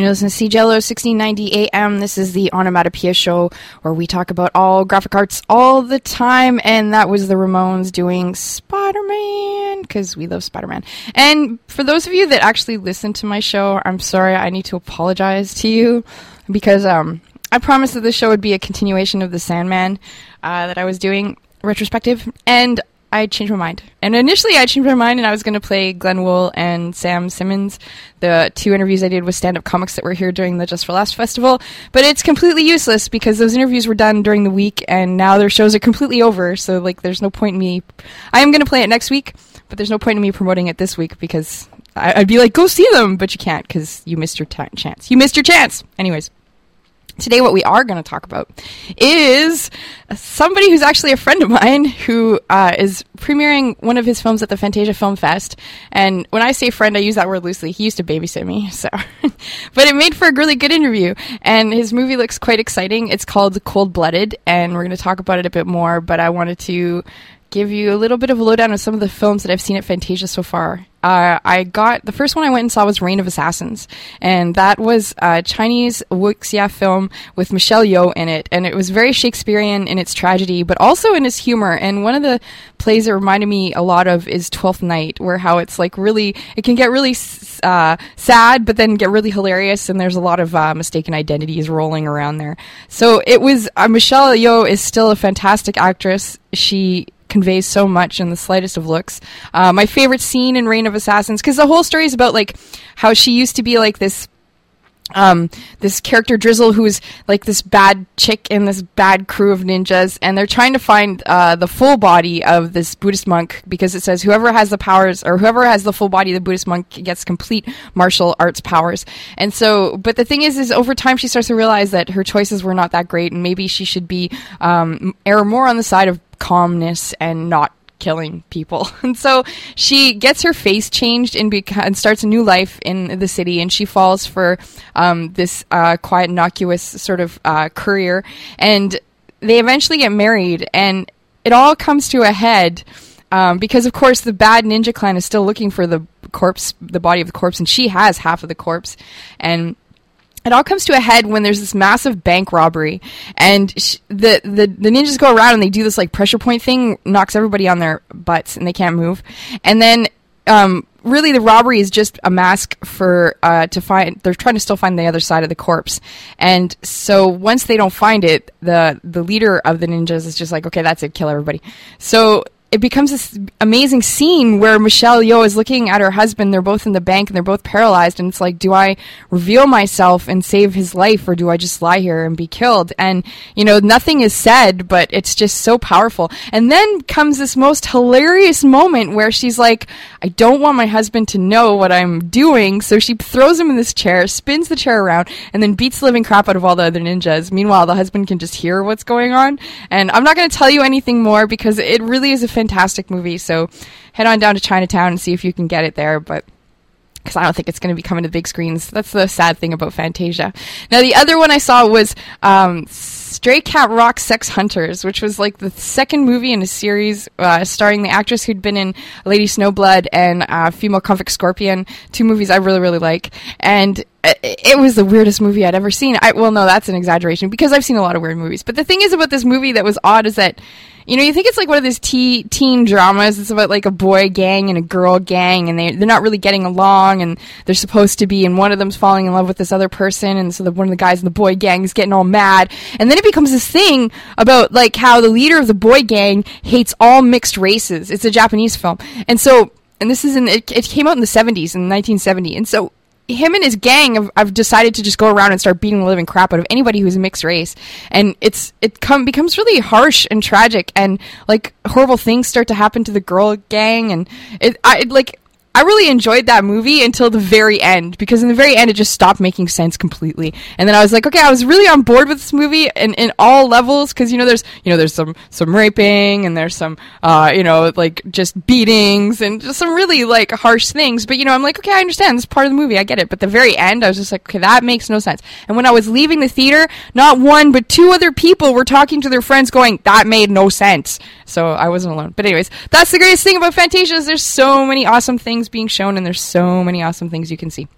And you're listening to CJLO 1690 AM. This is the Onomatopoeia show where we talk about all graphic arts all the time. And that was the Ramones doing Spider Man because we love Spider Man. And for those of you that actually listen to my show, I'm sorry, I need to apologize to you because um, I promised that this show would be a continuation of the Sandman uh, that I was doing retrospective. And I changed my mind. And initially, I changed my mind, and I was going to play Glenn Wool and Sam Simmons, the two interviews I did with stand up comics that were here during the Just for Laughs festival. But it's completely useless because those interviews were done during the week, and now their shows are completely over. So, like, there's no point in me. I am going to play it next week, but there's no point in me promoting it this week because I- I'd be like, go see them, but you can't because you missed your ta chance. You missed your chance. Anyways. Today, what we are going to talk about is somebody who's actually a friend of mine who uh, is premiering one of his films at the Fantasia Film Fest. And when I say friend, I use that word loosely. He used to babysit me, so. but it made for a really good interview. And his movie looks quite exciting. It's called Cold Blooded, and we're going to talk about it a bit more. But I wanted to give you a little bit of a lowdown on some of the films that I've seen at Fantasia so far. Uh, I got the first one I went and saw was Reign of Assassins, and that was a Chinese wuxia film with Michelle Yeoh in it, and it was very Shakespearean in its tragedy, but also in its humor. And one of the plays that reminded me a lot of is Twelfth Night, where how it's like really, it can get really uh, sad, but then get really hilarious, and there's a lot of uh, mistaken identities rolling around there. So it was uh, Michelle Yeoh is still a fantastic actress. She conveys so much in the slightest of looks. Uh, my favorite scene in Reign of Assassins, because the whole story is about like how she used to be like this. Um, this character Drizzle, who's like this bad chick in this bad crew of ninjas, and they're trying to find uh, the full body of this Buddhist monk because it says whoever has the powers or whoever has the full body of the Buddhist monk gets complete martial arts powers. And so, but the thing is, is over time she starts to realize that her choices were not that great, and maybe she should be um, err more on the side of calmness and not killing people. And so she gets her face changed and, beca- and starts a new life in the city. And she falls for um, this uh, quiet, innocuous sort of uh, courier. And they eventually get married. And it all comes to a head um, because, of course, the bad ninja clan is still looking for the corpse, the body of the corpse, and she has half of the corpse. And it all comes to a head when there's this massive bank robbery and sh- the, the the ninjas go around and they do this like pressure point thing knocks everybody on their butts and they can't move. And then um, really the robbery is just a mask for uh, to find they're trying to still find the other side of the corpse. And so once they don't find it the the leader of the ninjas is just like okay that's it kill everybody. So it becomes this amazing scene where Michelle Yeoh is looking at her husband. They're both in the bank and they're both paralyzed. And it's like, do I reveal myself and save his life or do I just lie here and be killed? And, you know, nothing is said, but it's just so powerful. And then comes this most hilarious moment where she's like, I don't want my husband to know what I'm doing. So she throws him in this chair, spins the chair around, and then beats the living crap out of all the other ninjas. Meanwhile, the husband can just hear what's going on. And I'm not going to tell you anything more because it really is a fantastic movie. So head on down to Chinatown and see if you can get it there. But because I don't think it's going to be coming to the big screens. That's the sad thing about Fantasia. Now, the other one I saw was um, Stray Cat Rock Sex Hunters, which was like the second movie in a series uh, starring the actress who'd been in Lady Snowblood and uh, Female Convict Scorpion, two movies I really, really like. And it was the weirdest movie I'd ever seen. I, well, no, that's an exaggeration because I've seen a lot of weird movies. But the thing is about this movie that was odd is that you know, you think it's like one of these teen, teen dramas. It's about like a boy gang and a girl gang, and they they're not really getting along, and they're supposed to be, and one of them's falling in love with this other person, and so the, one of the guys in the boy gang is getting all mad, and then it becomes this thing about like how the leader of the boy gang hates all mixed races. It's a Japanese film, and so and this is in it, it came out in the 70s in 1970 and so him and his gang have, have, decided to just go around and start beating the living crap out of anybody who's mixed race, and it's it come becomes really harsh and tragic, and like horrible things start to happen to the girl gang, and it I like I really enjoyed that movie until the very end because in the very end it just stopped making sense completely. And then I was like, okay, I was really on board with this movie and in all levels because you know there's you know there's some some raping and there's some uh, you know like just beatings and just some really like harsh things. But you know I'm like, okay, I understand this part of the movie, I get it. But the very end, I was just like, okay, that makes no sense. And when I was leaving the theater, not one but two other people were talking to their friends, going, that made no sense. So I wasn't alone. But anyways, that's the greatest thing about Fantasia is there's so many awesome things being shown, and there's so many awesome things you can see.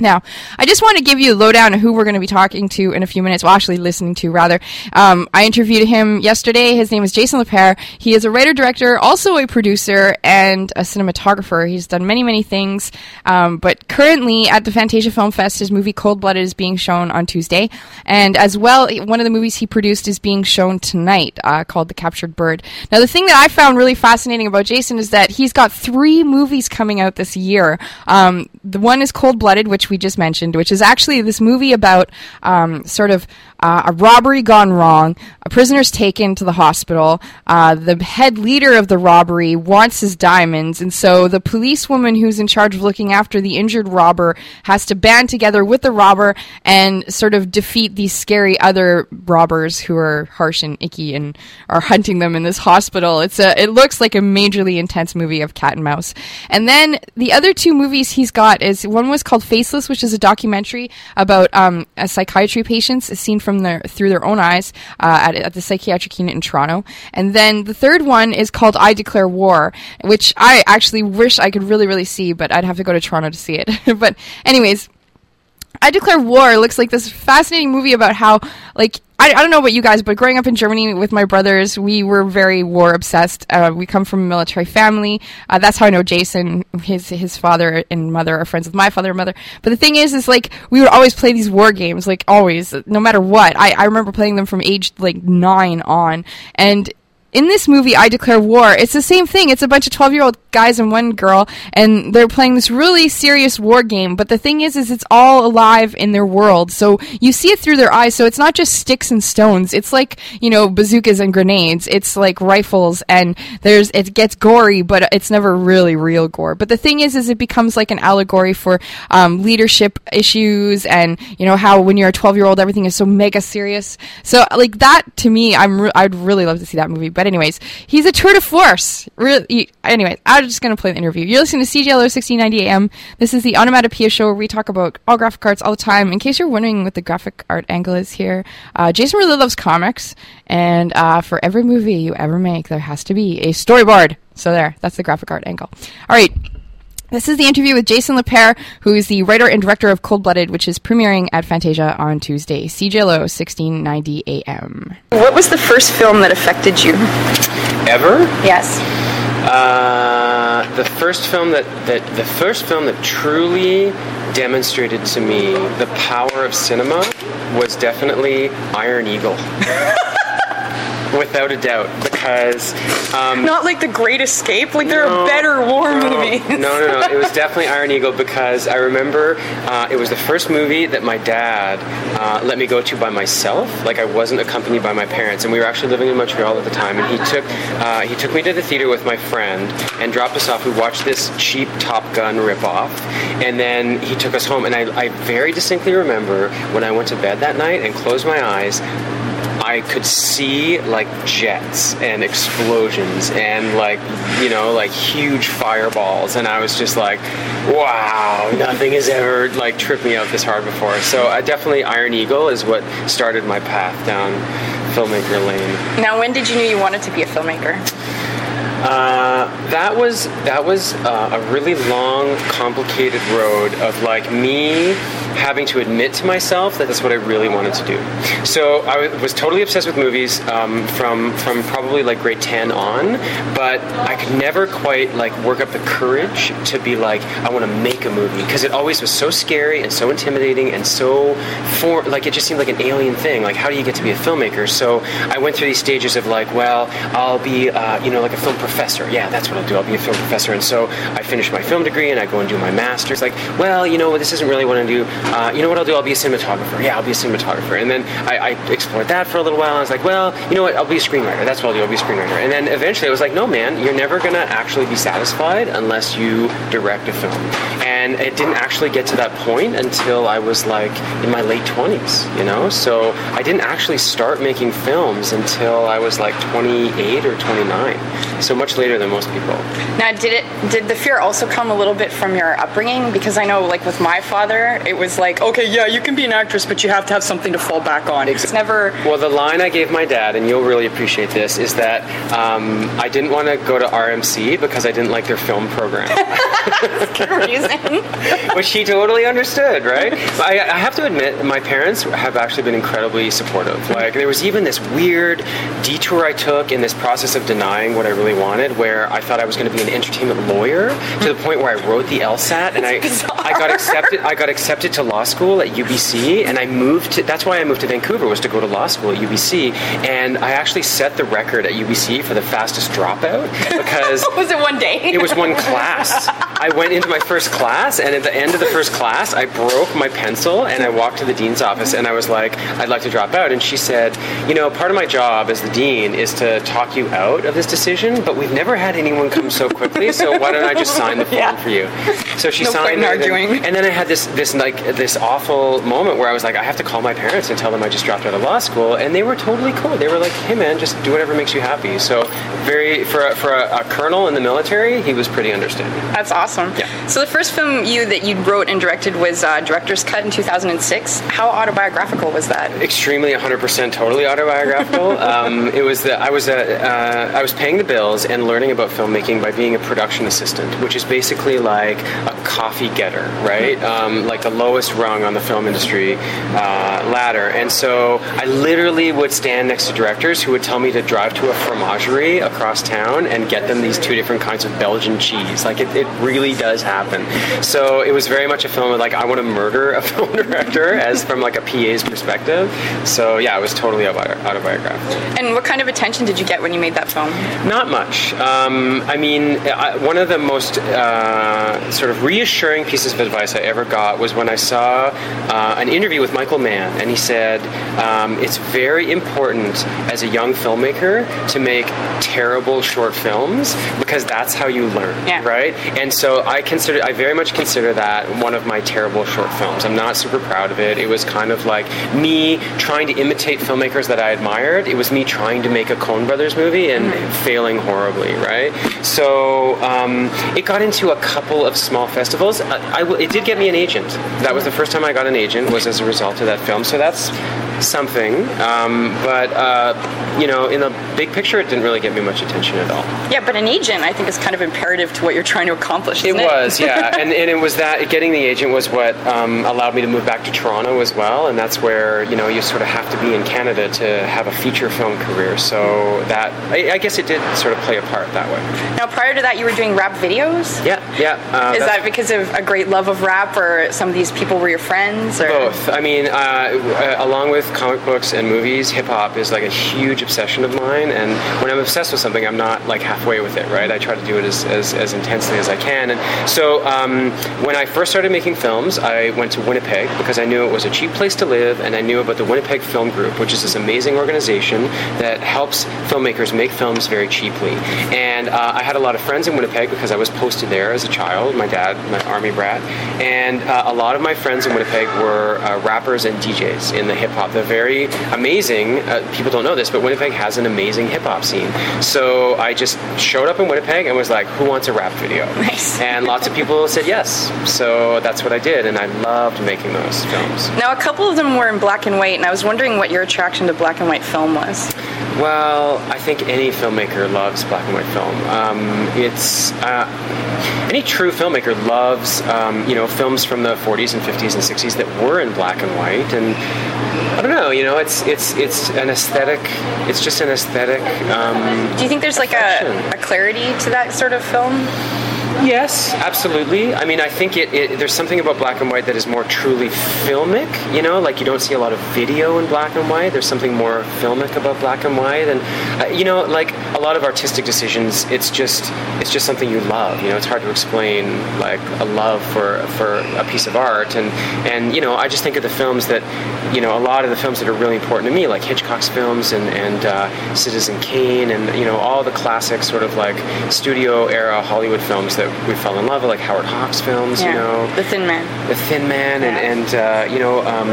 Now, I just want to give you a lowdown on who we're going to be talking to in a few minutes. Well, actually, listening to rather. Um, I interviewed him yesterday. His name is Jason Lapeyre. He is a writer director, also a producer and a cinematographer. He's done many, many things. Um, but currently at the Fantasia Film Fest, his movie Cold Blooded is being shown on Tuesday, and as well, one of the movies he produced is being shown tonight, uh, called The Captured Bird. Now, the thing that I found really fascinating about Jason is that he's got three movies coming out this year. Um, the one is Cold Blooded, which we just mentioned, which is actually this movie about um, sort of uh, a robbery gone wrong. A prisoner's taken to the hospital. Uh, the head leader of the robbery wants his diamonds, and so the policewoman who's in charge of looking after the injured robber has to band together with the robber and sort of defeat these scary other robbers who are harsh and icky and are hunting them in this hospital. It's a it looks like a majorly intense movie of cat and mouse. And then the other two movies he's got is one was called Faceless, which is a documentary about um, psychiatry patients seen from their through their own eyes uh, at, at the psychiatric unit in Toronto. And then the third one is called I Declare War, which I actually wish I could really really see, but I'd have to go to Toronto to see it. but anyways. I Declare War looks like this fascinating movie about how, like, I, I don't know about you guys, but growing up in Germany with my brothers, we were very war obsessed. Uh, we come from a military family. Uh, that's how I know Jason. His his father and mother are friends with my father and mother. But the thing is, is like we would always play these war games, like always, no matter what. I, I remember playing them from age like nine on, and in this movie, I Declare War, it's the same thing. It's a bunch of 12 year old guys and one girl, and they're playing this really serious war game. But the thing is, is it's all alive in their world. So you see it through their eyes. So it's not just sticks and stones. It's like, you know, bazookas and grenades. It's like rifles, and there's, it gets gory, but it's never really real gore. But the thing is, is it becomes like an allegory for um, leadership issues and, you know, how when you're a 12 year old, everything is so mega serious. So, like, that to me, I'm re- I'd really love to see that movie but anyways, he's a tour de force. Really, anyway, I'm just gonna play the interview. You're listening to CJLO 1690 AM. This is the Onomatopoeia show where we talk about all graphic arts all the time. In case you're wondering what the graphic art angle is here, uh, Jason really loves comics, and uh, for every movie you ever make, there has to be a storyboard. So there, that's the graphic art angle. All right. This is the interview with Jason Lapeyre, who is the writer and director of Cold Blooded, which is premiering at Fantasia on Tuesday, CJLO 1690 AM. What was the first film that affected you? Ever? Yes. Uh, the first film that, that the first film that truly demonstrated to me the power of cinema was definitely Iron Eagle. Without a doubt, because Not like The Great Escape. Like there No, are better war no, movies. No, no, no. It was definitely Iron Eagle because I remember uh, it was the first movie that my dad uh, let me go to by myself. Like I wasn't accompanied by my parents, and we were actually living in Montreal at the time. And he took uh, he took me to the theater with my friend and dropped us off. We watched this cheap Top Gun ripoff, and then he took us home. And I, I very distinctly remember when I went to bed that night and closed my eyes. I could see like jets and explosions and like you know like huge fireballs. And I was just like wow nothing has ever like tripped me out this hard before. So I definitely Iron Eagle is what started my path down filmmaker lane. Now, when did you know you wanted to be a filmmaker? uh, that was that was uh, a really long, complicated road of like me having to admit to myself that that's what I really wanted to do. So I was totally obsessed with movies um, from from probably like grade ten on, but I could never quite like work up the courage to be like I want to make a movie because it always was so scary and so intimidating and so for like it just seemed like an alien thing. Like how do you get to be a filmmaker? So I went through these stages of like, well, I'll be uh, you know like a film professor. Yeah, that's what I'll do. I'll be a film professor. And so I finished my film degree and I go and do my master's. Like, well, you know, this isn't really what I do. Uh, you know what I'll do? I'll be a cinematographer. Yeah, I'll be a cinematographer. And then I, I explored that for a little while. I was like, well, you know what? I'll be a screenwriter. That's what I'll do. I'll be a screenwriter. And then eventually I was like, no, man, you're never going to actually be satisfied unless you direct a film. And it didn't actually get to that point until I was like in my late 20s, you know? So I didn't actually start making films until I was like 28 or 29. So much later than most people. Now, did it did the fear also come a little bit from your upbringing? Because I know, like with my father, it was like, okay, yeah, you can be an actress, but you have to have something to fall back on. It's never. Well, the line I gave my dad, and you'll really appreciate this, is that um, I didn't want to go to RMC because I didn't like their film program, which he totally understood, right? I, I have to admit, my parents have actually been incredibly supportive. Like, there was even this weird detour I took in this process of denying what I really wanted, where I thought I was going to be an entertainment lawyer to the point where I wrote the LSAT and I, I got accepted. I got accepted to law school at UBC, and I moved to. That's why I moved to Vancouver was to go to law school at UBC, and I actually set the record at UBC for the fastest dropout because was it one day? it was one class. I went into my first class, and at the end of the first class, I broke my pencil and I walked to the dean's office and I was like, I'd like to drop out. And she said, You know, part of my job as the dean is to talk you out of this decision, but we've never had anyone come so quickly, so why don't I just sign the form Yeah. for you? So she No signed and. And then I had this, this like this awful moment where I was like, I have to call my parents and tell them I just dropped out of law school, and they were totally cool. They were like, Hey man, just do whatever makes you happy. So very for a, for a, a colonel in the military, he was pretty understanding. That's awesome. Yeah. So the first film you that you wrote and directed was uh, Director's Cut in 2006. How autobiographical was that? extremely 100% totally autobiographical. um, it was that I was a, uh, I was paying the bills and learning about filmmaking by being a production assistant, which is basically like a coffee getter, right? Um, like the lowest rung on the film industry uh, ladder. And so I literally would stand next to directors who would tell me to drive to a fromagerie across town and get them these two different kinds of Belgian cheese. Like it, it really does happen. So it was very much a film of like I want to murder a film director as from like a PA's perspective. So yeah, it was totally autobi- autobiographical. And what kind of attention did you get when you made that film? Not much. Um, I mean, I, one of the most uh, sort of reassuring pieces of advice I ever got was when I saw uh, an interview with Michael Mann, and he said um, it's very important as a young filmmaker to make terrible short films because that's how you learn, Yeah. right? And so I consider, I very much consider that one of my terrible short films. I'm not super proud of it. It was kind of like me trying to imitate filmmakers that I admired. It was me trying to make a Coen Brothers movie and failing horribly, right? So um, it got into a couple of small festivals. I, I w- it did get me an agent. That was the first time I got an agent. Was as a result of that film. So that's something. Um, but uh, you know, in the big picture, it didn't really get me much attention at all. Yeah, but an agent, I think, is kind of imperative to what you're trying to accomplish. It was, yeah, and, and it was that getting the agent was what um, allowed me to move back to Toronto as well, and that's where you know you sort of have to be in Canada to have a feature film career. So that I, I guess it did sort of play a part that way. Now, prior to that, you were doing rap videos. Yeah, yeah. Uh, Is that because of a great love of rap, or some of these people were your friends? Or Both. I mean, uh, uh, along with comic books and movies, hip hop is like a huge obsession of mine. And when I'm obsessed with something, I'm not like halfway with it, right? I try to do it as, as, as intensely as I can. And so um, when I first started making films, I went to Winnipeg because I knew it was a cheap place to live, and I knew about the Winnipeg Film Group, which is this amazing organization that helps filmmakers make films very cheaply. And uh, I had a lot of friends in Winnipeg because I was posted there as a child. My dad, my army brat, and uh, a lot of my friends in Winnipeg were uh, rappers and DJs in the hip hop. They're very amazing. Uh, people don't know this, but Winnipeg has an amazing hip hop scene. So I just showed up in Winnipeg and was like, "Who wants a rap video?" Nice. And lots of people said yes. So that's what I did, and I loved making those films. Now, a couple of them were in black and white, and I was wondering what your attraction to black and white film was. Well, I think any filmmaker loves black and white film. Um, it's uh, any true filmmaker loves um, you know films from the 40s and 50s and 60s that were in black and white, and I don't know, you know, it's it's it's an aesthetic. It's just an aesthetic. Um, Do you think there's like a, a clarity to that sort of film? Yes, absolutely. I mean, I think it, it, there's something about black and white that is more truly filmic. You know, like you don't see a lot of video in black and white. There's something more filmic about black and white, and uh, you know, like a lot of artistic decisions, it's just it's just something you love. You know, it's hard to explain like a love for for a piece of art, and and you know, I just think of the films that you know, a lot of the films that are really important to me, like Hitchcock's films and and uh, Citizen Kane, and you know, all the classic sort of like studio era Hollywood films that we fell in love with, like Howard Hawks films. You know, The Thin Man. the Thin Man, and, and uh, you know, um,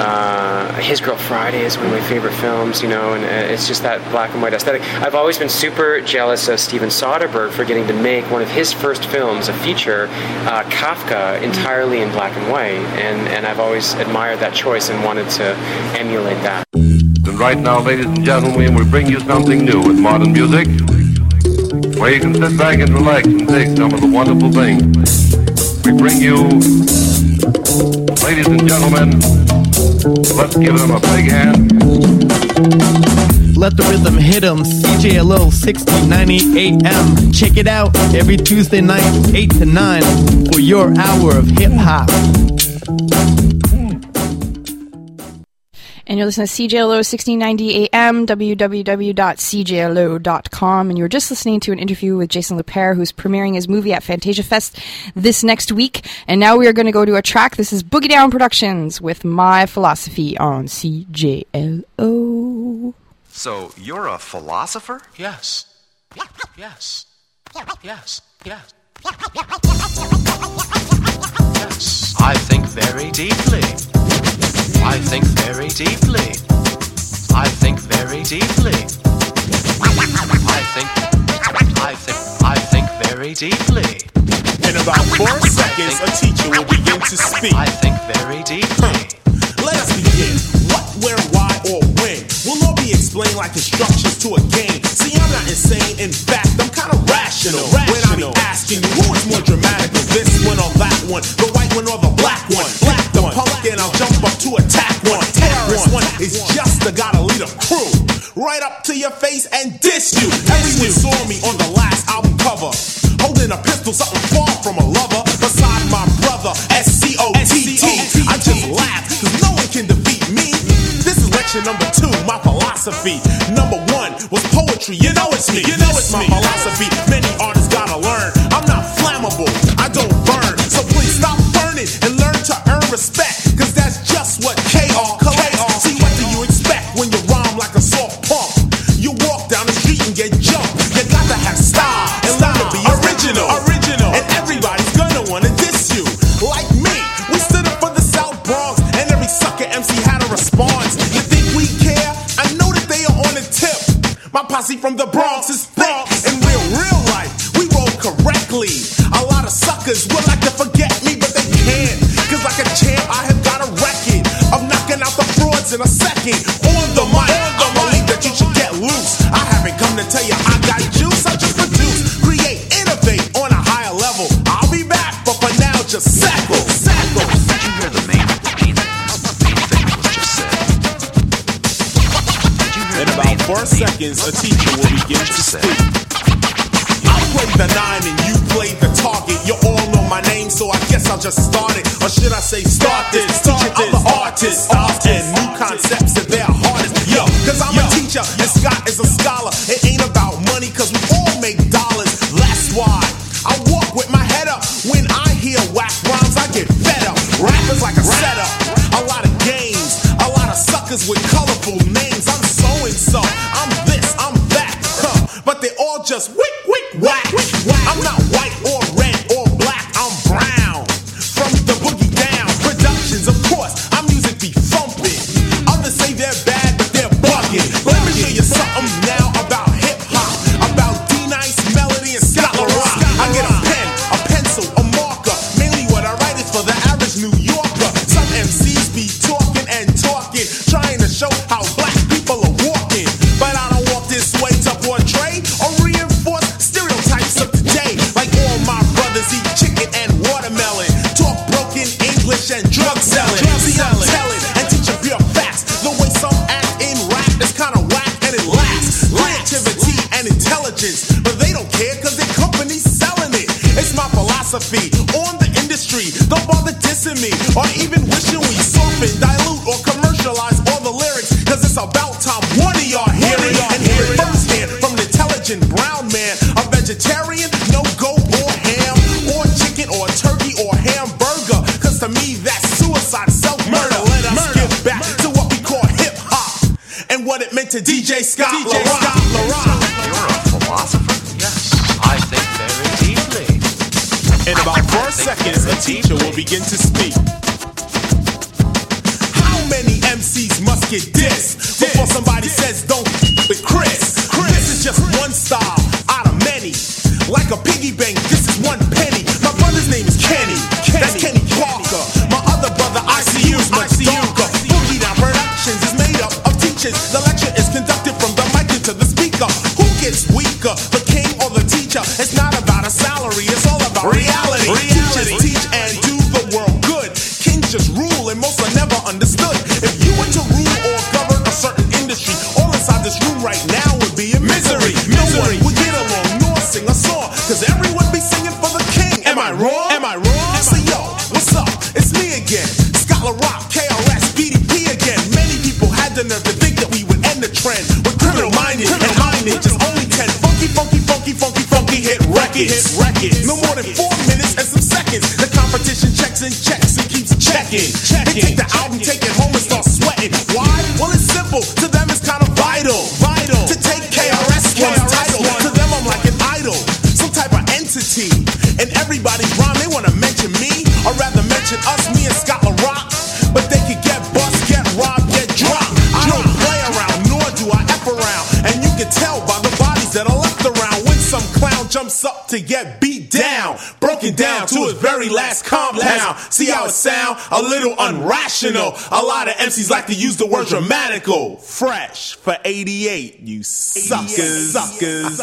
uh, His Girl Friday is one of my favorite films. You know, and uh, it's just that black and white aesthetic. I've always been super jealous of Steven Soderbergh for getting to make one of his first films, a feature, uh, Kafka, entirely in black and white, and and I've always admired that choice and wanted to emulate that. And right now, ladies and gentlemen, we bring you something new with modern music, where you can sit back and relax and take some of the wonderful things. We bring you, ladies and gentlemen, let's give them a big hand. Let the rhythm hit hit 'em. CJLO 6090 AM. Check it out every Tuesday night, 8 to 9, for your hour of hip hop. And you're listening to CJLO 1690 AM, www.cjlo.com. And you were just listening to an interview with Jason Lapeyre, who's premiering his movie at Fantasia Fest this next week. And now we are going to go to a track. This is Boogie Down Productions with My Philosophy on CJLO. So you're a philosopher? Yes. Yes. Yes. Yes. Yes. I think very deeply. I think very deeply. I think very deeply. I think. I think. I think very deeply. In about four seconds, a teacher will begin to speak. I think very deeply. Let us begin. What, where, why, or when will be like instructions to a game. See, I'm not insane. In fact, I'm kind of rational. When I be asking you, who is more dramatic, this one or that one, the white one or the black one? Black the punk, and I'll jump up to attack one. Terrorist one is just the gotta lead a crew. Right up to your face and diss you. Everyone saw me on the last album cover. Holding a pistol, something far from a lover. Beside my brother, S-C-O-T-T. I just laugh, cause no one can. Number two, my philosophy. Number one was poetry. You know it's me. You know it's my philosophy. Many artists gotta learn. I'm not flammable. I don't burn. So please stop burning and learn to earn respect. Cause that's just what K-R collects. See, what do you expect when you rhyme like a soft pump? You walk down the street and get jumped. You got to have style and learn to be original. Original. And everybody's gonna wanna diss you. Like me, we stood up for the South Bronx, and every sucker MC had a response. My posse from the Bronx is thick. In real, real life, we roll correctly. A lot of suckers would like to forget me, but they can't. Cause like a champ, I have got a record of knocking out the frauds in a second. On the mic, I believe that you should get loose. I haven't come to tell you I got juice, I just seconds, a teacher will begin to speak. I play the nine and you play the target. You all know my name, so I guess I'll just start it. Or should I say, start this? Start this. I'm the artist, often new concepts and they're hardest. Yo, cause I'm a teacher and Scott is a scholar. It ain't about money, cause we all make dollars. That's why I walk with my head up. When I hear whack rhymes, I get fed up. Rap is like a setup, a lot of games, a lot of suckers with colorful But they don't care cause their company's selling it. It's my philosophy on the industry. Don't bother dissing me or even wishing we soften, teacher will begin to speak. A little unrational. A lot of MCs like to use the word dramatical. Fresh for 88, you suckers. Suckers.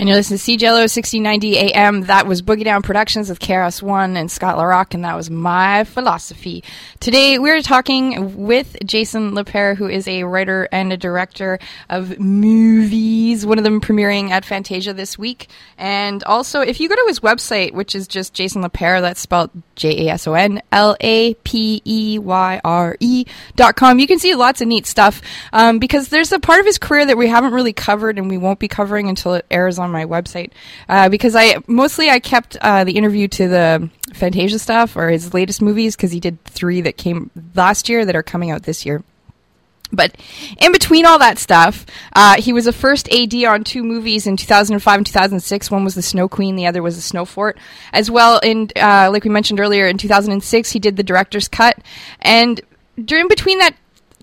And you're listening to CJLO 1690 AM. That was Boogie Down Productions with KRS One and Scott La Rock, and that was my philosophy. Today we're talking with Jason Lapeyre, who is a writer and a director of movies, one of them premiering at Fantasia this week. And also, if you go to his website, which is just Jason Lapeyre, that's spelled J A S O N L A P E Y R E dot com, you can see lots of neat stuff um, because there's a part of his career that we haven't really covered and we won't be covering until it airs on my website uh, because I mostly I kept uh, the interview to the Fantasia stuff or his latest movies because he did three that came last year that are coming out this year. But in between all that stuff, uh, he was a first AD on two movies in 2005 and 2006. One was The Snow Queen, the other was The Snow Fort. As well, in uh, like we mentioned earlier, in 2006, he did the director's cut. And during between that,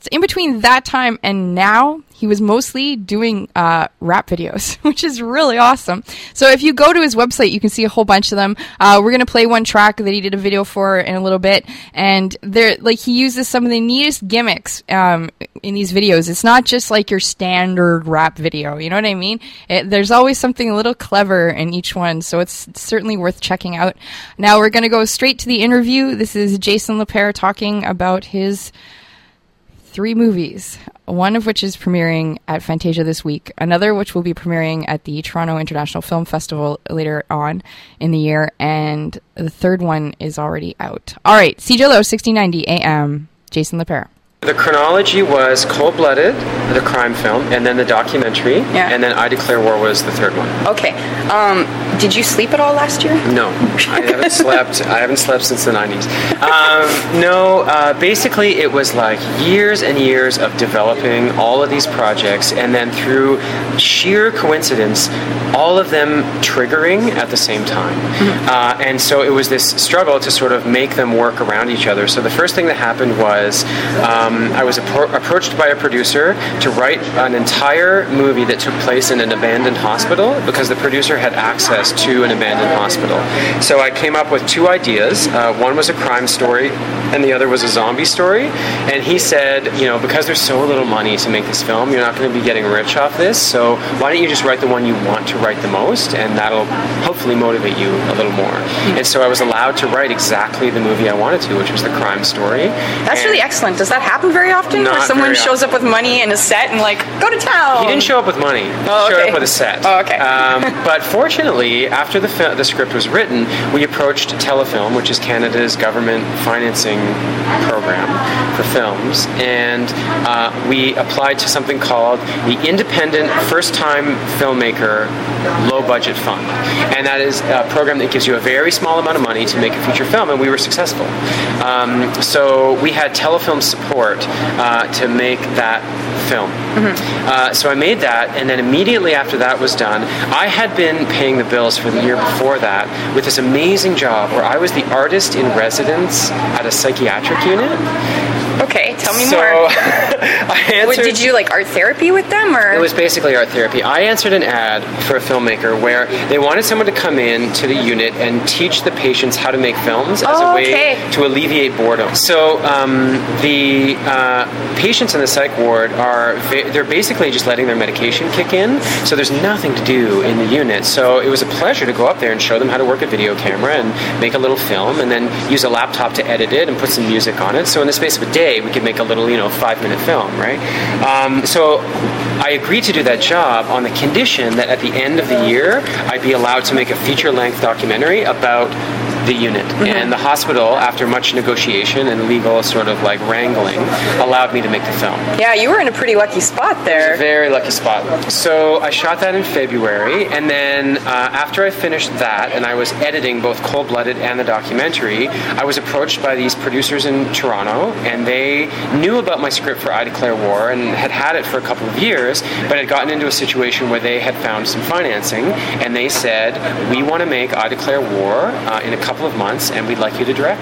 in between that time and now, he was mostly doing uh, rap videos, which is really awesome. So if you go to his website, you can see a whole bunch of them. Uh, we're gonna play one track that he did a video for in a little bit, and there, like he uses some of the neatest gimmicks um, in these videos. It's not just like your standard rap video. You know what I mean? It, there's always something a little clever in each one, so it's certainly worth checking out. Now we're gonna go straight to the interview. This is Jason Lapeyre talking about his three movies, one of which is premiering at Fantasia this week, another which will be premiering at the Toronto International Film Festival later on in the year, and the third one is already out. All right, CJLO 1690 AM, Jason Lapeyre. The chronology was Cold Blooded, the crime film, and then the documentary, Yeah. and then I Declare War was the third one. Okay. Um, did you sleep at all last year? No, I haven't slept. I haven't slept since the '90s. Um, no, uh, basically it was like years and years of developing all of these projects, and then through sheer coincidence, all of them triggering at the same time. Uh, and so it was this struggle to sort of make them work around each other. So the first thing that happened was um, I was appro- approached by a producer to write an entire movie that took place in an abandoned hospital because the producer had access to an abandoned hospital. So I came up with two ideas. Uh, one was a crime story, and the other was a zombie story. And he said, you know, because there's so little money to make this film, you're not going to be getting rich off this. So why don't you just write the one you want to write the most, and that'll hopefully motivate you a little more. And so I was allowed to write exactly the movie I wanted to, which was the crime story. That's And- really excellent. Does that happen very often? Where someone shows up with money and a set and like, go to town. He didn't show up with money. He Oh, showed okay. up with a set. Oh, okay. Um, but fortunately, after the, fi- the script was written, we approached Telefilm, which is Canada's government financing program for films, and uh, we applied to something called the Independent First Time Filmmaker Low Budget Fund. And that is a program that gives you a very small amount of money to make a feature film, and we were successful. Um, so we had Telefilm support uh, to make that film. Uh, so I made that, and then immediately after that was done, I had been paying the bills for the year before that with this amazing job where I was the artist in residence at a psychiatric unit. Okay, tell me so more. I What, answered. did you like art therapy with them or? It was basically art therapy. I answered an ad for a filmmaker where they wanted someone to come in to the unit and teach the patients how to make films as Oh, a way okay. to alleviate boredom. So um, the uh, patients in the psych ward are va- they're basically just letting their medication kick in. So there's nothing to do in the unit. So it was a pleasure to go up there and show them how to work a video camera and make a little film, and then use a laptop to edit it and put some music on it. So in the space of a day, we could make a little you know five minute film, right? Um, so I agreed to do that job on the condition that at the end of the year, I'd be allowed to make a feature length documentary about the unit. And the hospital, after much negotiation and legal sort of like wrangling, allowed me to make the film. yeah, you were in a pretty lucky spot there. Very lucky spot. So I shot that in February, and then uh, after I finished that, and I was editing both Cold Blooded and the documentary, I was approached by these producers in Toronto, and they knew about my script for I Declare War and had had it for a couple of years, but had gotten into a situation where they had found some financing, and they said, "We want to make I Declare War uh, in a couple of months, and we'd like you to direct."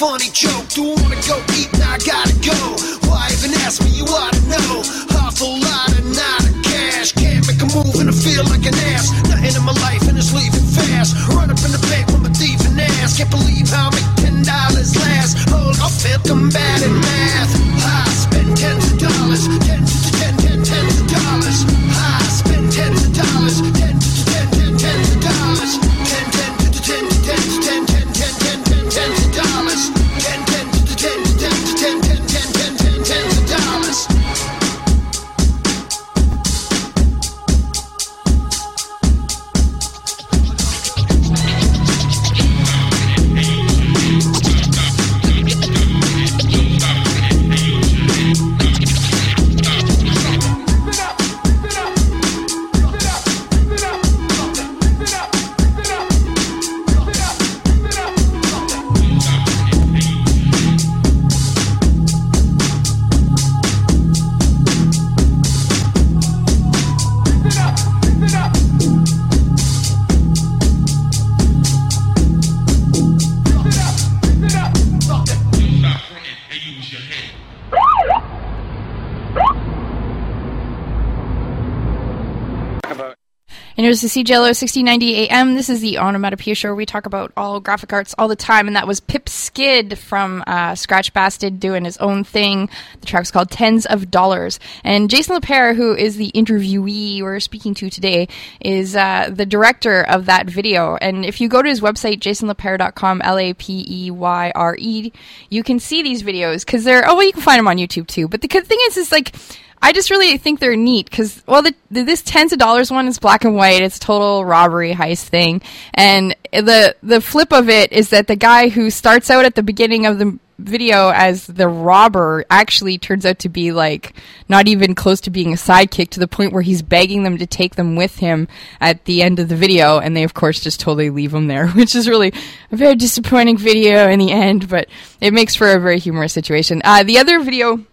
Funny joke. And here's the CJLO 1690 AM. This is the Onomatopoeia show we talk about all graphic arts all the time. And that was Pip Skid from uh, Scratch Bastid doing his own thing. The track's called Tens of Dollars. And Jason Lapeyre, who is the interviewee we're speaking to today, is uh, the director of that video. And if you go to his website, jasonlapeyre.com, L A P E Y R E, you can see these videos because they're, oh, well, you can find them on YouTube too. But the thing is, is like, I just really think they're neat because, well, the, the, this tens of dollars one is black and white. It's total robbery heist thing, and the the flip of it is that the guy who starts out at the beginning of the video as the robber actually turns out to be like not even close to being a sidekick to the point where he's begging them to take them with him at the end of the video. And they of course just totally leave him there which is really a very disappointing video in the end but it makes for a very humorous situation. Uh, the other video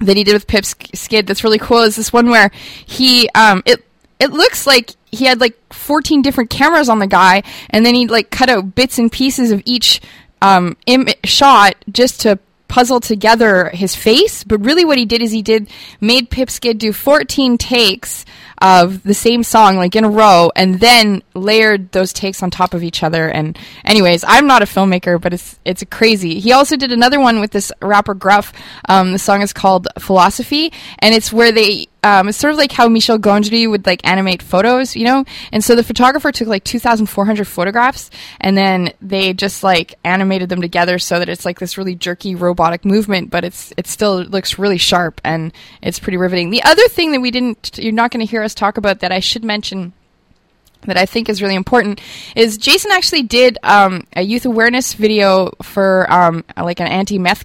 that he did with Pip Skid that's really cool is this one where he um it it looks like he had like 14 different cameras on the guy and then he like cut out bits and pieces of each um Im- shot just to puzzle together his face. But really what he did is he did made Pip Skid do 14 takes of the same song like in a row and then layered those takes on top of each other. And anyways i'm not a filmmaker but it's it's crazy. He also did another one with this rapper gruff. Um, the song is called philosophy and it's where they um, it's sort of like how Michel Gondry would like animate photos, you know. And so the photographer took like 2,400 photographs, and then they just like animated them together so that it's like this really jerky robotic movement, but it's it still looks really sharp and it's pretty riveting. The other thing that we didn't, you're not going to hear us talk about that I should mention that I think is really important is Jason actually did um, a youth awareness video for um, like an anti-meth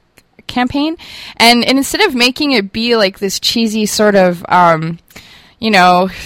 campaign, and, and instead of making it be like this cheesy sort of, um, you know.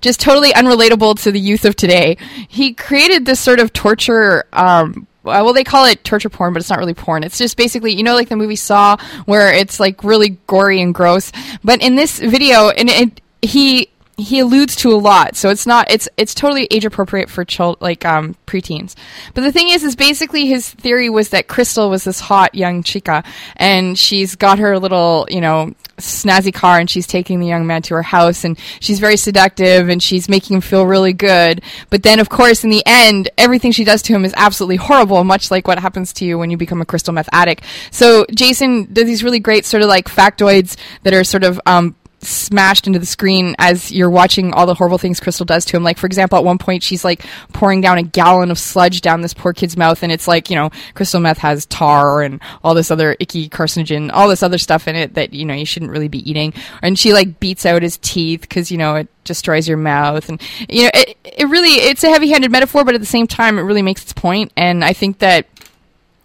Just totally unrelatable to the youth of today. He created this sort of torture um, well, they call it torture porn, but it's not really porn. It's just basically, you know, like the movie Saw, where it's like really gory and gross. But in this video, and it, he he alludes to a lot, so it's not it's it's totally age appropriate for child like um preteens. But the thing is, is basically his theory was that Crystal was this hot young chica, and she's got her little you know snazzy car and she's taking the young man to her house and she's very seductive and she's making him feel really good but then of course in the end everything she does to him is absolutely horrible much like what happens to you when you become a crystal meth addict so jason does these really great sort of like factoids that are sort of um smashed into the screen as you're watching all the horrible things Crystal does to him. Like, for example, at one point she's like pouring down a gallon of sludge down this poor kid's mouth, and it's like, you know, crystal meth has tar and all this other icky carcinogen, all this other stuff in it that, you know, you shouldn't really be eating. And she like beats out his teeth because, you know, it destroys your mouth. And, you know, it, it really, it's a heavy handed metaphor, but at the same time, it really makes its point. And I think that,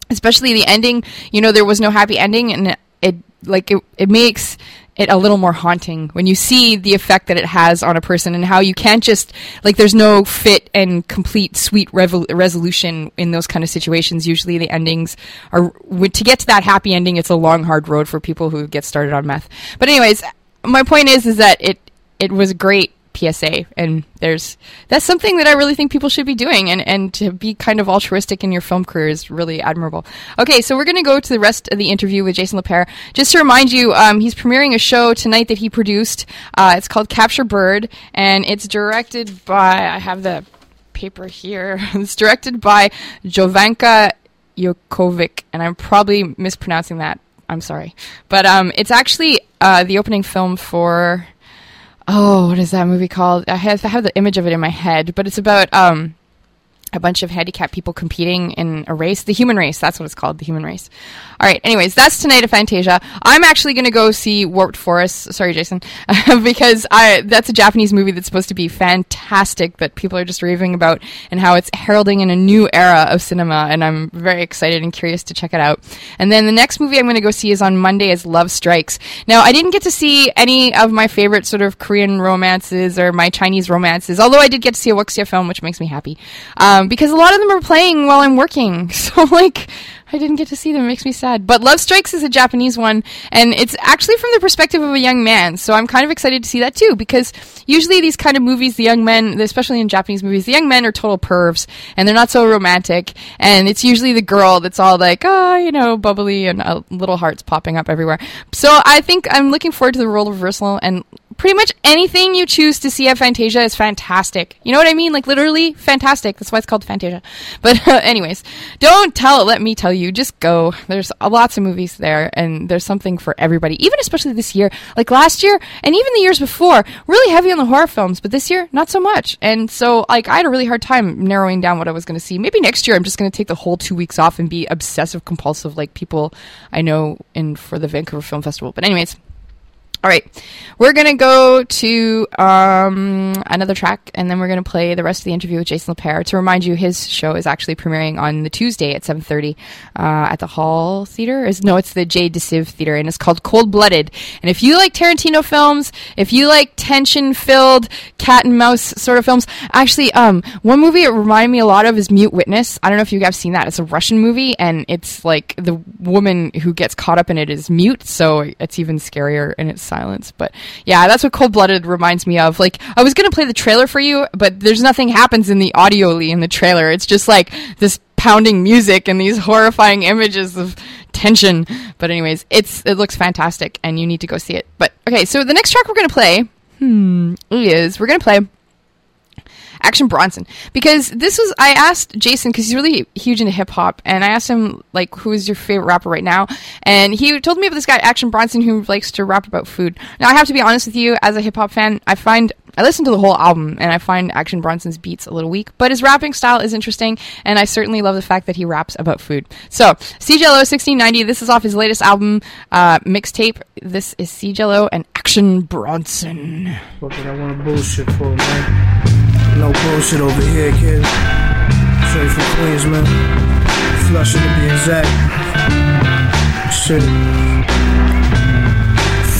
especially the ending, you know, there was no happy ending, and it, like, it, it makes, it a little more haunting when you see the effect that it has on a person and how you can't just like there's no fit and complete sweet resolution in those kind of situations. Usually the endings are to get to that happy ending it's a long hard road for people who get started on meth. But anyways my point is is that it it was great PSA and there's that's something that I really think people should be doing and and to be kind of altruistic in your film career is really admirable. Okay, so we're going to go to the rest of the interview with Jason Lapeyre. Just to remind you, um, he's premiering a show tonight that he produced. Uh, it's called Capture Bird and it's directed by I have the paper here. it's directed by Jovanka Jokovic and I'm probably mispronouncing that. I'm sorry. But um, it's actually uh, the opening film for oh, what is that movie called? I have I have the image of it in my head, but it's about um a bunch of handicapped people competing in a race, the human race. That's what it's called, the human race. All right. Anyways, that's tonight at Fantasia. I'm actually going to go see Warped Forest. Sorry, Jason, because I that's a Japanese movie that's supposed to be fantastic that people are just raving about and how it's heralding in a new era of cinema. And I'm very excited and curious to check it out. And then the next movie I'm going to go see is on Monday is Love Strikes. Now, I didn't get to see any of my favorite sort of Korean romances or my Chinese romances, although I did get to see a wuxia film, which makes me happy. Um, because a lot of them are playing while I'm working. So like I didn't get to see them. It makes me sad. But Love Strikes is a Japanese one, and it's actually from the perspective of a young man. So I'm kind of excited to see that too, because usually these kind of movies, the young men, especially in Japanese movies, the young men are total pervs, and they're not so romantic. And it's usually the girl that's all like, ah, oh, you know, bubbly and uh, little hearts popping up everywhere. So I think I'm looking forward to the role reversal and pretty much anything you choose to see at Fantasia is fantastic. You know what I mean? Like literally fantastic. That's why it's called Fantasia. But uh, anyways, don't tell. it. Let me tell you. Just go. There's lots of movies there, and there's something for everybody. Even especially this year, like last year, and even the years before, really heavy on the horror films. But this year, not so much. And so, like, I had a really hard time narrowing down what I was going to see. Maybe next year, I'm just going to take the whole two weeks off and be obsessive compulsive, like people I know in for the Vancouver Film Festival. But anyways. All right, we're gonna go to um, another track, and then we're gonna play the rest of the interview with Jason Lapeyre. To remind you, his show is actually premiering on the Tuesday at seven thirty uh, at the Hall Theater. Is no, it's the Jay DeSève Theater, and it's called Cold Blooded. And if you like Tarantino films, if you like tension-filled cat and mouse sort of films, actually, um, one movie it reminded me a lot of is Mute Witness. I don't know if you guys have seen that. It's a Russian movie, and it's like the woman who gets caught up in it is mute, so it's even scarier in its silence. But yeah, that's what Cold Blooded reminds me of. Like I was gonna play the trailer for you, but there's nothing happens in the audioly in the trailer. It's just like this pounding music and these horrifying images of tension. But anyways, it's it looks fantastic and you need to go see it. But okay, so the next track we're gonna play hmm, is we're gonna play Action Bronson because this was I asked Jason because he's really huge into hip hop and I asked him like who is your favorite rapper right now and he told me about this guy Action Bronson who likes to rap about food. Now I have to be honest with you as a hip hop fan I find I listened to the whole album and I find Action Bronson's beats a little weak, but his rapping style is interesting, and I certainly love the fact that he raps about food. So, CJLO 1690, this is off his latest album, uh, mixtape. This is CJLO and Action Bronson. What did I want to bullshit for, man? No bullshit over here, kid. Straight from Queens, man. Flushing to be exact. Shit.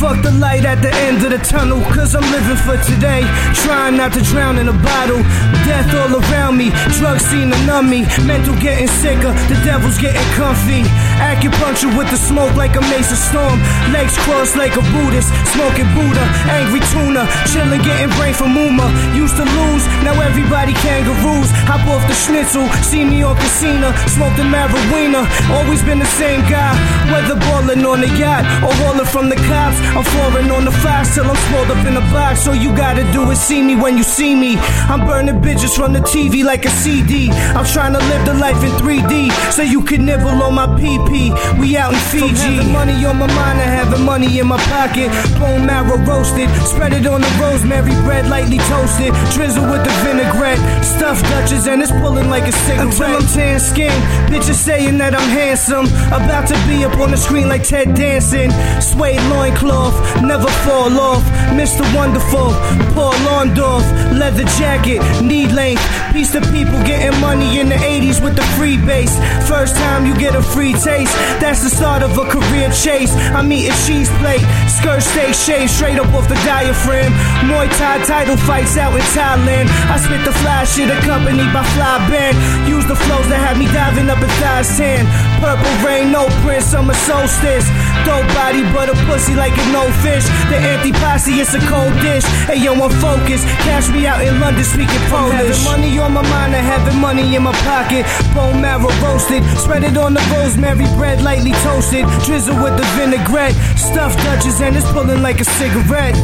Fuck the light at the end of the tunnel, cause I'm living for today. Trying not to drown in a bottle. Death all around me, drugs seem to numb me. Mental getting sicker, the devil's getting comfy. Acupuncture with the smoke like a Mesa storm. Legs crossed like a Buddhist, smoking Buddha. Angry tuna, chilling, getting brain from Uma. Used to lose, now everybody kangaroos. Hop off the schnitzel, see me on casino, smoke the marijuana. Always been the same guy, whether ballin' on the yacht or hauling from the cops. I'm foreign on the fast till I'm swelled up in a box. All you gotta do is see me when you see me. I'm burning bitches from the TV like a CD. I'm trying to live the life in 3D so you can nibble on my PP. We out in Fiji. From having money on my mind to having money in my pocket. Bone marrow roasted, spread it on the rosemary bread, lightly toasted. Drizzle with the vinaigrette, stuffed Dutchess and it's pulling like a cigarette. Until I'm tan skin, bitches saying that I'm handsome. About to be up on the screen like Ted Danson. Suede loincloth off, never fall off. Mr. Wonderful, Paul Orndorff, leather jacket, knee length. Piece to people getting money in the 80s with the free base. First time you get a free taste, that's the start of a career chase. I'm eating cheese plate, skirt stay shaved straight up off the diaphragm. Muay Thai title fights out in Thailand. I spit the fly shit accompanied by fly band. Use the flows that have me diving up in thighs tan. Purple rain, no prince, summer solstice. Dope body, but a pussy like a no fish. The anti posse, it's a cold dish. Hey yo, I'm focused. Cash me out in London speaking Polish. Having money on my mind, I having money in my pocket. Bone marrow roasted. Spread it on the rosemary bread, lightly toasted. Drizzle with the vinaigrette. Stuffed Dutchess and it's pulling like a cigarette.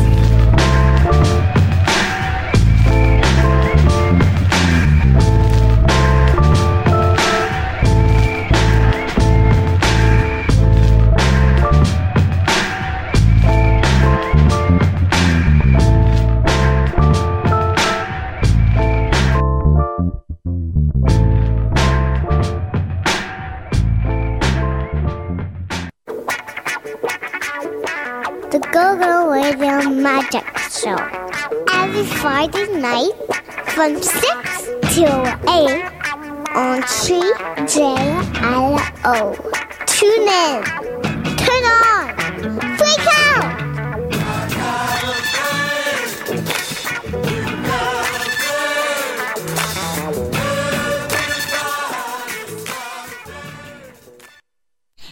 Friday night from 6 till 8 on CJLO. Tune in. Turn on.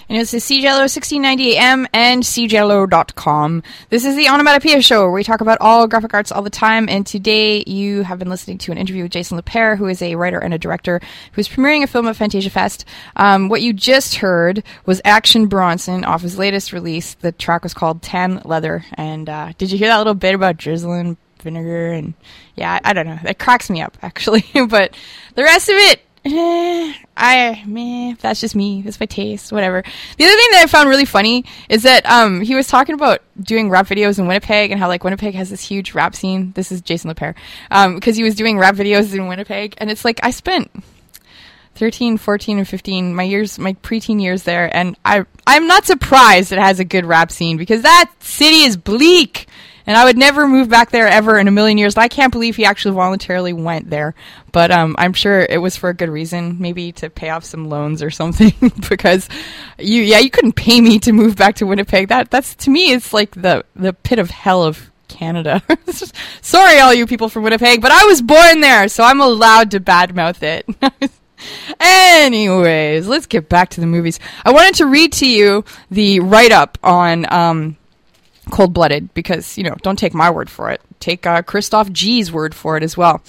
And it's the CJLO 1690 AM and CJLO.com. This is the Onomatopoeia Show where we talk about all graphic arts all the time. And today you have been listening to an interview with Jason Lapeyre, who is a writer and a director who's premiering a film at Fantasia Fest. Um, what you just heard was Action Bronson off his latest release. The track was called Tan Leather. And uh, did you hear that little bit about drizzling vinegar? And yeah, I, I don't know. That cracks me up, actually. but the rest of it, Eh, I meh, that's just me. That's my taste. Whatever. The other thing that I found really funny is that um he was talking about doing rap videos in Winnipeg and how like Winnipeg has this huge rap scene. This is Jason Lapeyre. Um because he was doing rap videos in Winnipeg and it's like I spent 13, 14 and 15 my years my preteen years there and I I'm not surprised it has a good rap scene because that city is bleak. And I would never move back there ever in a million years. I can't believe he actually voluntarily went there. But um, I'm sure it was for a good reason, maybe to pay off some loans or something. because you, yeah, you couldn't pay me to move back to Winnipeg. That that's to me, it's like the the pit of hell of Canada. Sorry, all you people from Winnipeg, but I was born there, so I'm allowed to badmouth it. Anyways, let's get back to the movies. I wanted to read to you the write up on. Um, cold blooded because, you know, don't take my word for it. Take uh, Christoph G's word for it as well.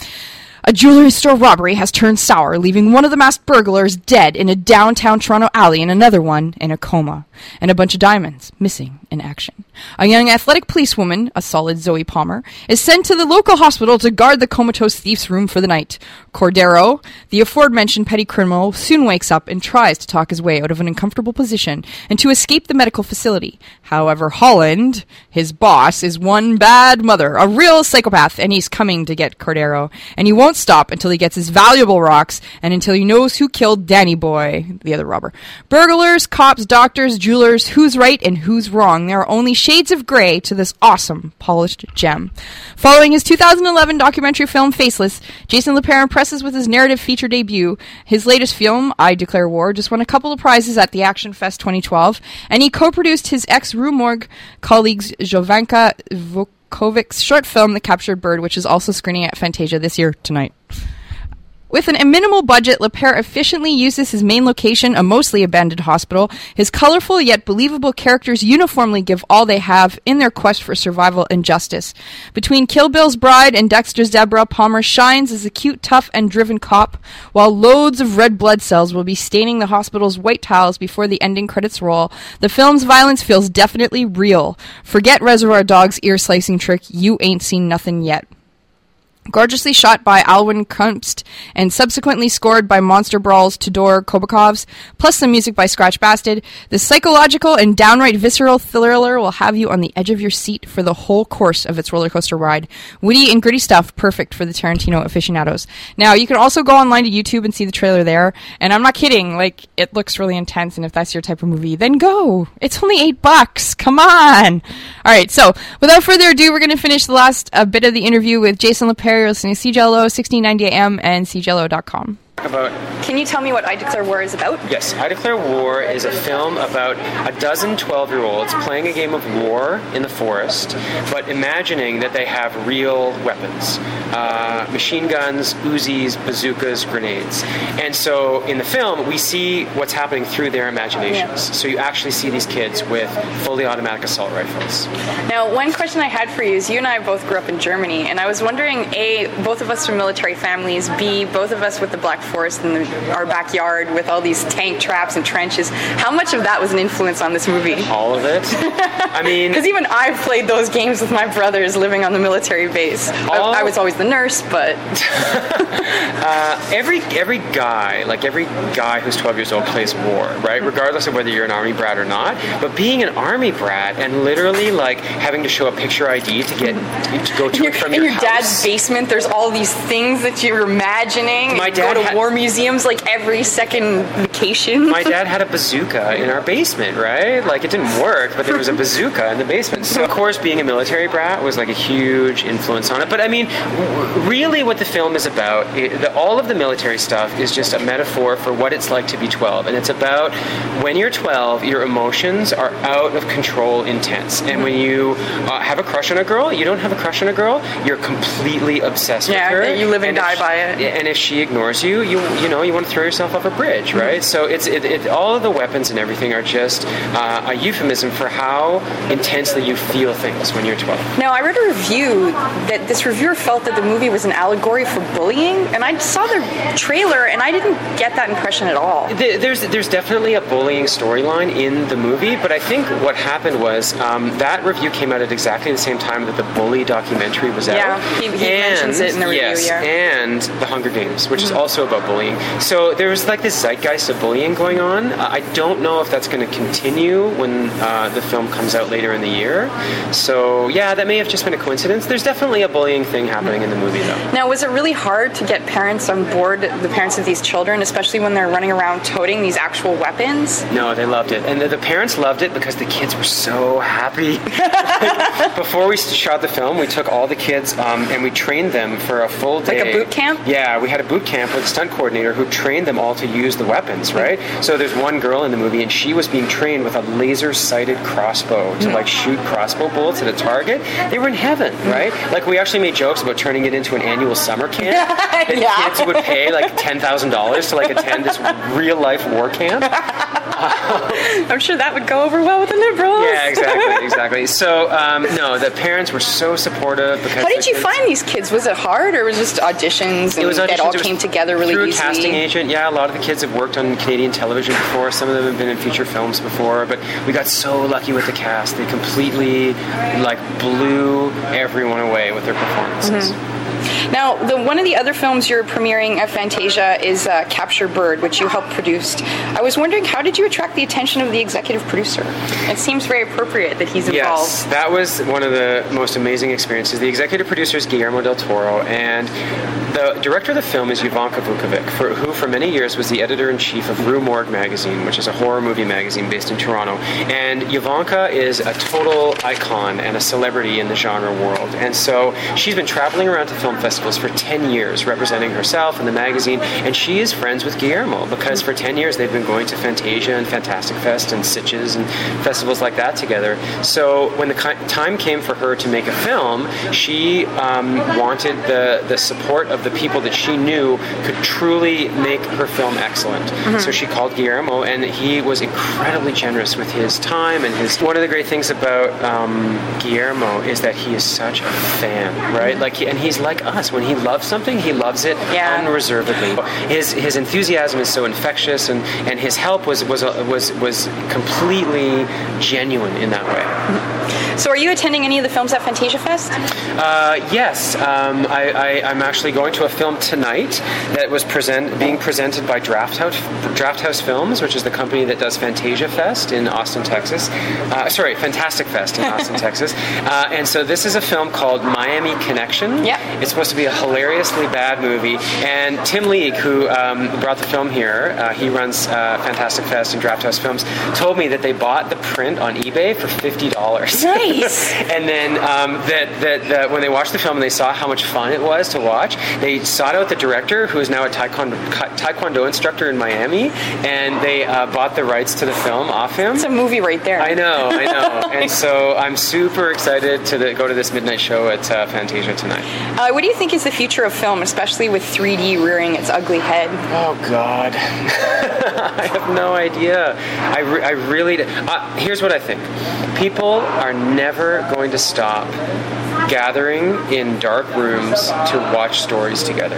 A jewelry store robbery has turned sour, leaving one of the masked burglars dead in a downtown Toronto alley and another one in a coma, and a bunch of diamonds missing in action. A young athletic policewoman, a solid Zoe Palmer, is sent to the local hospital to guard the comatose thief's room for the night. Cordero, the aforementioned petty criminal, soon wakes up and tries to talk his way out of an uncomfortable position and to escape the medical facility. However, Holland, his boss, is one bad mother, a real psychopath, and he's coming to get Cordero. And he won't stop until he gets his valuable rocks and until he knows who killed Danny Boy, the other robber. Burglars, cops, doctors, jewelers, who's right and who's wrong. There are only shades of gray to this awesome, polished gem. Following his 2011 documentary film Faceless, Jason Lapeyre impresses with his narrative feature debut. His latest film, I Declare War, just won a couple of prizes at the Action Fest 2012, and he co-produced his ex-Rue Morgue colleagues Jovanka Vuckovic's short film The Captured Bird, which is also screening at Fantasia this year tonight. With an, a minimal budget, Lapeyre efficiently uses his main location, a mostly abandoned hospital. His colorful yet believable characters uniformly give all they have in their quest for survival and justice. Between Kill Bill's bride and Dexter's Deborah, Palmer shines as a cute, tough, and driven cop, while loads of red blood cells will be staining the hospital's white tiles before the ending credits roll. The film's violence feels definitely real. Forget Reservoir Dogs' ear slicing trick, you ain't seen nothing yet. Gorgeously shot by Alwyn Kunst and subsequently scored by Monster Brawl's Todor Kobakovs, plus some music by Scratch Bastid, the psychological and downright visceral thriller will have you on the edge of your seat for the whole course of its roller coaster ride. Witty and gritty stuff, perfect for the Tarantino aficionados. Now, you can also go online to YouTube and see the trailer there, and I'm not kidding, like, it looks really intense, and if that's your type of movie, then go! It's only eight bucks! Come on! Alright, so, without further ado, we're gonna finish the last uh, bit of the interview with Jason Lapeyre, you're listening to CJLO, 1690 AM, and CJLO.com. About Can you tell me what I Declare War is about? Yes, I Declare War is a film about a dozen 12 year olds playing a game of war in the forest, but imagining that they have real weapons uh, machine guns, Uzis, bazookas, grenades. And so in the film, we see what's happening through their imaginations. So you actually see these kids with fully automatic assault rifles. Now, one question I had for you is you and I both grew up in Germany, and I was wondering A, both of us from military families, B, both of us with the Black Forest in the, our backyard with all these tank traps and trenches. How much of that was an influence on this movie? All of it. I mean, Because even I've played those games with my brothers living on the military base. I, All- I was always the nurse, but uh, every every guy, like every guy who's 12 years old, plays war, right? Regardless of whether you're an army brat or not. But being an army brat and literally like having to show a picture ID to get to go to and from your, in your, your dad's basement, there's all these things that you're imagining. My dad had- war museums like every second vacation. My dad had a bazooka in our basement, right? Like it didn't work, but there was a bazooka in the basement. So of course, being a military brat was like a huge influence on it. But I mean, really, what the film is about, it, the, all of the military stuff is just a metaphor for what it's like to be 12, and it's about when you're 12, your emotions are out of control, intense, and when you uh, have a crush on a girl, you don't have a crush on a girl, you're completely obsessed Yeah, with her. Yeah, you live and if die she- by it. and if she ignores you, you you know you want to throw yourself off a bridge, right? So it's it, it, all of the weapons and everything are just uh, a euphemism for how intensely you feel things when you're 12. Now, I read a review that this reviewer felt that the movie was an allegory for bullying, and I saw the trailer and I didn't get that impression at all. Th- There's there's definitely a bullying storyline in the movie, but I think what happened was um, that review came out at exactly the same time that the Bully documentary was out. Yeah, he- he and, mentions it in the review, yes, yeah. and the Hunger Games, which is Mhm. also about bullying. So there was like this zeitgeist of bullying going on. Uh, I don't know if that's going to continue when uh, the film comes out later in the year. So yeah, that may have just been a coincidence. There's definitely a bullying thing happening in the movie though. Now, was it really hard to get parents on board, the parents of these children, especially when they're running around toting these actual weapons? No, they loved it, and the, the parents loved it because the kids were so happy. Before we shot the film, we took all the kids um, and we trained them for a full day. Like a boot camp? Yeah, we had a boot camp with stunt coordinator who trained them all to use the weapons. Right. So there's one girl in the movie, and she was being trained with a laser-sighted crossbow Hmm. to like shoot crossbow bullets at a target. They were in heaven, right? Like we actually made jokes about turning it into an annual summer camp. and Yeah. kids would pay like ten thousand dollars to like attend this real-life war camp. I'm sure that would go over well with the liberals. Yeah, exactly, exactly. So, um, no, the parents were so supportive because. How did you kids- find these kids? Was it hard, or was it just auditions? It was it auditions. all It was came together really through easily. a casting agent. Yeah, a lot of the kids have worked on Canadian television before. Some of them have been in feature films before. But we got so lucky with the cast. They completely like blew everyone away with their performances. Mm-hmm. Now, the, one of the other films you're premiering at Fantasia is uh, Capture Bird, which you helped produce. I was wondering, how did you attract the attention of the executive producer? It seems very appropriate that he's involved. Yes, that was one of the most amazing experiences. The executive producer is Guillermo del Toro, and the director of the film is Jovanka Vuckovic, for, who for many years was the editor in chief of Rue Morgue magazine, which is a horror movie magazine based in Toronto. And Jovanka is a total icon and a celebrity in the genre world. And so she's been traveling around to film festivals for 10 years, representing herself and the magazine. And she is friends with Guillermo because for 10 years they've been going to Fantasia and Fantastic Fest and Sitges and festivals like that together. So when the time came for her to make a film, she um, wanted the, the support of the people that she knew could truly make her film excellent. Mhm. So she called Guillermo, and he was incredibly generous with his time and his. One of the great things about um, Guillermo is that he is such a fan, right? Like, he, and he's like us. When he loves something, he loves it unreservedly. His his enthusiasm is so infectious, and, and his help was was was was completely genuine in that way. So, are you attending any of the films at Fantasia Fest? Uh, yes, um, I, I, I'm actually going to a film tonight that was present being presented by Draft House, Draft House Films, which is the company that does Fantasia Fest in Austin, Texas. Uh, sorry, Fantastic Fest in Austin, Texas. Uh, and so this is a film called Miami Connection. Yeah. It's supposed to be a hilariously bad movie. And Tim League, who um, brought the film here, uh, he runs uh, Fantastic Fest and Draft House Films, told me that they bought the print on eBay for fifty dollars. Nice. and then um, that, that that when they watched the film and they saw how much fun it was to watch, they sought out the director, who is now a taekwondo, taekwondo instructor in Miami, and they uh, bought the rights to the film off him. It's a movie right there. I know, I know. and so I'm super excited to the, go to this midnight show at uh, Fantasia tonight. Uh, what do you think is the future of film, especially with 3D rearing its ugly head? Oh God, I have no idea. I, re- I really. Uh, here's what I think: people are never going to stop gathering in dark rooms to watch stories together.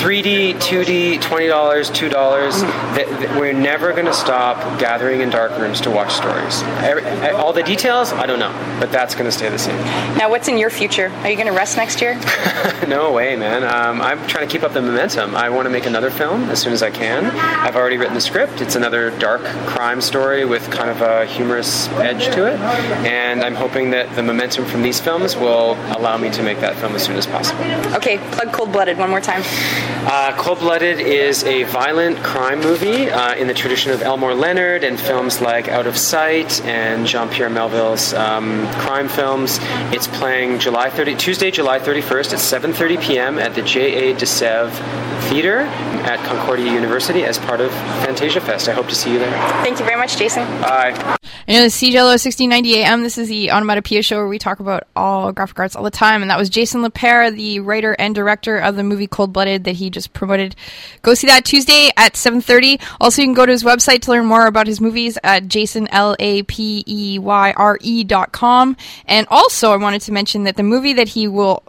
3D, 2D, twenty dollars, two dollars. Th- th- We're never going to stop gathering in dark rooms to watch stories. Every, all the details, I don't know, but that's going to stay the same. Now, what's in your future? Are you going to rest next year? no way, man. Um, I'm trying to keep up the momentum. I want to make another film as soon as I can. I've already written the script. It's another dark crime story with kind of a humorous edge to it. And I'm hoping that the momentum from these films will allow me to make that film as soon as possible. Okay, plug Cold Blooded one more time. Uh, Cold Blooded is a violent crime movie uh, in the tradition of Elmore Leonard and films like Out of Sight and Jean Pierre Melville's um, crime films. It's playing July 30, Tuesday, July 31st at 7:30 p.m. at the J.A. DeSève Theater at Concordia University as part of Fantasia Fest. I hope to see you there. Thank you very much, Jason. Bye. You know, the CJLO 1690 AM. This is the Onomatopoeia show where we talk about all graphic arts all the time. And that was Jason Lapeyre, the writer and director of the movie Cold Blooded that he just promoted. Go see that Tuesday at 7.30. Also, you can go to his website to learn more about his movies at jason, L-A-P-E-Y-R-E E dot com. And also, I wanted to mention that the movie that he will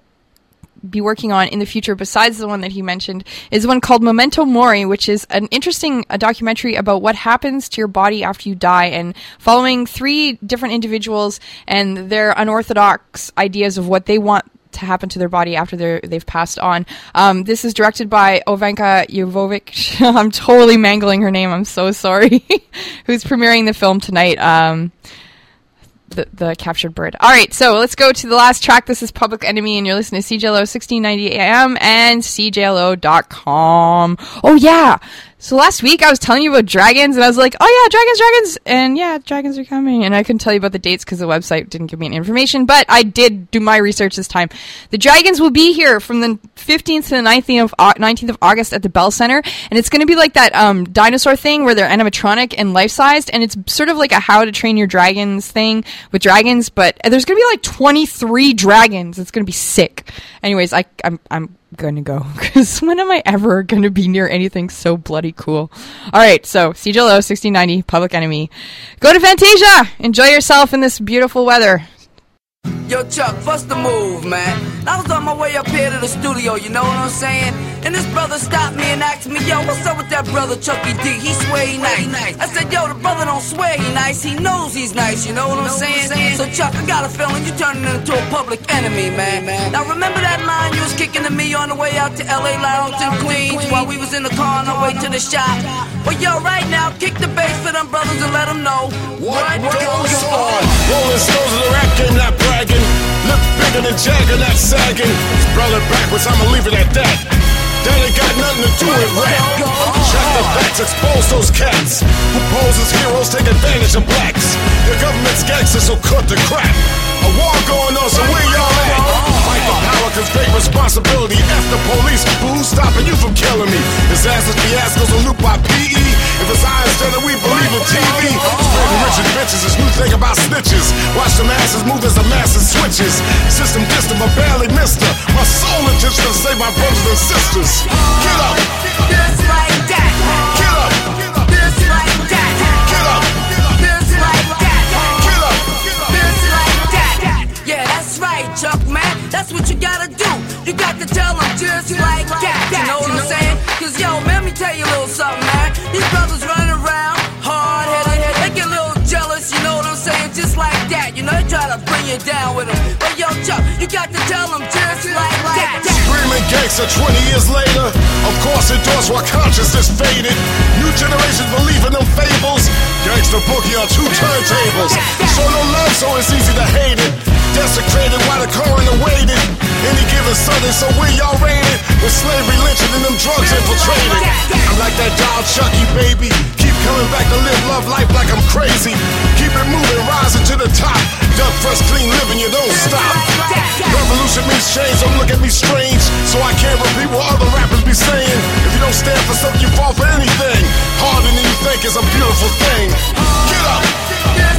be working on in the future, besides the one that he mentioned, is one called Memento Mori, which is an interesting uh, documentary about what happens to your body after you die, and following three different individuals and their unorthodox ideas of what they want to happen to their body after they're, they've passed on. Um, this is directed by Ovanka Jovovic. I'm totally mangling her name. I'm so sorry. Who's premiering the film tonight? Um, the, the captured bird. All right, so let's go to the last track. This is Public Enemy, and you're listening to CJLO 1690 AM and CJLO.com. Oh, yeah. So last week I was telling you about dragons, and I was like, oh, yeah, dragons, dragons. And yeah, dragons are coming. And I couldn't tell you about the dates because the website didn't give me any information, but I did do my research this time. The dragons will be here from the 15th to the 19th of, 19th of August at the Bell Center, and it's going to be like that um, dinosaur thing where they're animatronic and life sized, and it's sort of like a How to Train Your Dragons thing with dragons, but there's going to be like 23 dragons. It's going to be sick. Anyways, I, I'm, I'm going to go because when am I ever going to be near anything so bloody cool? All right, so CJLO 1690, Public Enemy. Go to Fantasia. Enjoy yourself in this beautiful weather. Yo, Chuck, what's the move, man? I was on my way up here to the studio, you know what I'm saying? And this brother stopped me and asked me, yo, what's up with that brother Chucky D? He swear he nice. I said, yo, the brother don't swear he nice, he knows he's nice, you know what I'm saying? So, Chuck, I got a feeling you turning into a public enemy, man. Now, remember that line you was kicking to me on the way out to LA Lounge in Queens while we was in the car on our way to the shop? Well, yo, right now, kick the bass for them brothers and let them know what, goes on. Rolling stones of the rap not bragging. Look bigger than Jagger, not sagging. Spell backwards, I'ma leave it at that. Ain't got nothing to do with rap. Check the facts, expose those cats who pose as heroes, take advantage of blacks. Your government's gangsters, so cut the crap. A war going on, so where y'all at? Fight for power, cause great responsibility. F the police, who's stopping you from killing me? Disasters, fiascos, on loop by PE. If it's I instead of we believe in TV. Spreading riches, bitches, this new thing about snitches. Watch the masses move as the masses switches. System him, but barely missed her. My soul is to save my brothers and sisters. Get up! Just like Man, that's what you gotta do. You got to tell them just like that. You know what I'm saying? Cause yo, let me tell you a little something, man. These brothers running around hard headed, they get a little jealous, you know what I'm saying? Just like that, you know, they try to bring you down with them. But yo, Chuck, you got to tell them just like that. Screaming gangster 20 years later. Of course, it does while consciousness faded. New generations believe in them fables. Gangster bookie on two turntables. Show no love, so it's easy to hate it. Desecrated while the coroner waited. Any given Sunday, so where y'all rated? With slavery lynching and them drugs infiltrated. I'm like that dog Chucky, baby. Keep coming back to live love life like I'm crazy. Keep it moving, rising to the top. Duck fresh, clean living, you don't stop. Revolution means change, don't look at me strange. So I can't repeat what other rappers be saying. If you don't stand for something, you fall for anything. Harder than you think is a beautiful thing. Get up!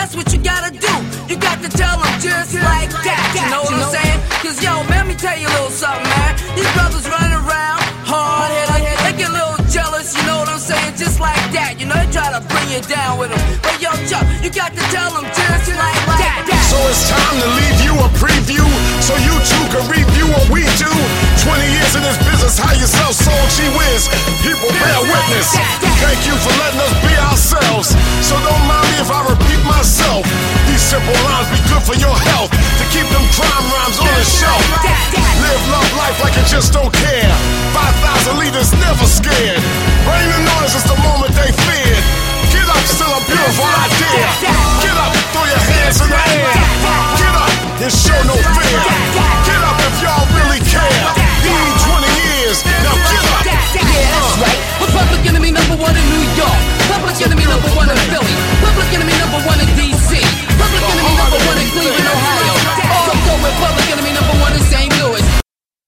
That's what you gotta do. You got to tell them just like that. You know what I'm saying? Cause yo, man, let me tell you a little something, man. These brothers running around, hard headed, they get a little jealous, you know what I'm saying? Just like that. You know, they try to bring you down with them. But yo, Chuck, you got to tell them just like that. So it's time to leave you a preview so you too can review what we do. 20 years in this business, how yourself sold, she whiz. People bear witness. Thank you for letting us be ourselves. So don't mind me if I repeat myself. These simple lines be good for your health to keep them crime rhymes on the shelf. Live love life like you just don't care. 5,000 leaders never scared. Rain and noise is the moment they feared. Get up, still a beautiful idea. Get up, throw your hands in the air. Get up and show no fear. Get up if y'all really care. Need 20 years, now get up. Yeah, that's right. Republic enemy number one in New York. Public enemy number one in Philly. Public enemy number one in D.C. Public enemy number one in Cleveland, Ohio. Also Republic enemy number one in St. Louis.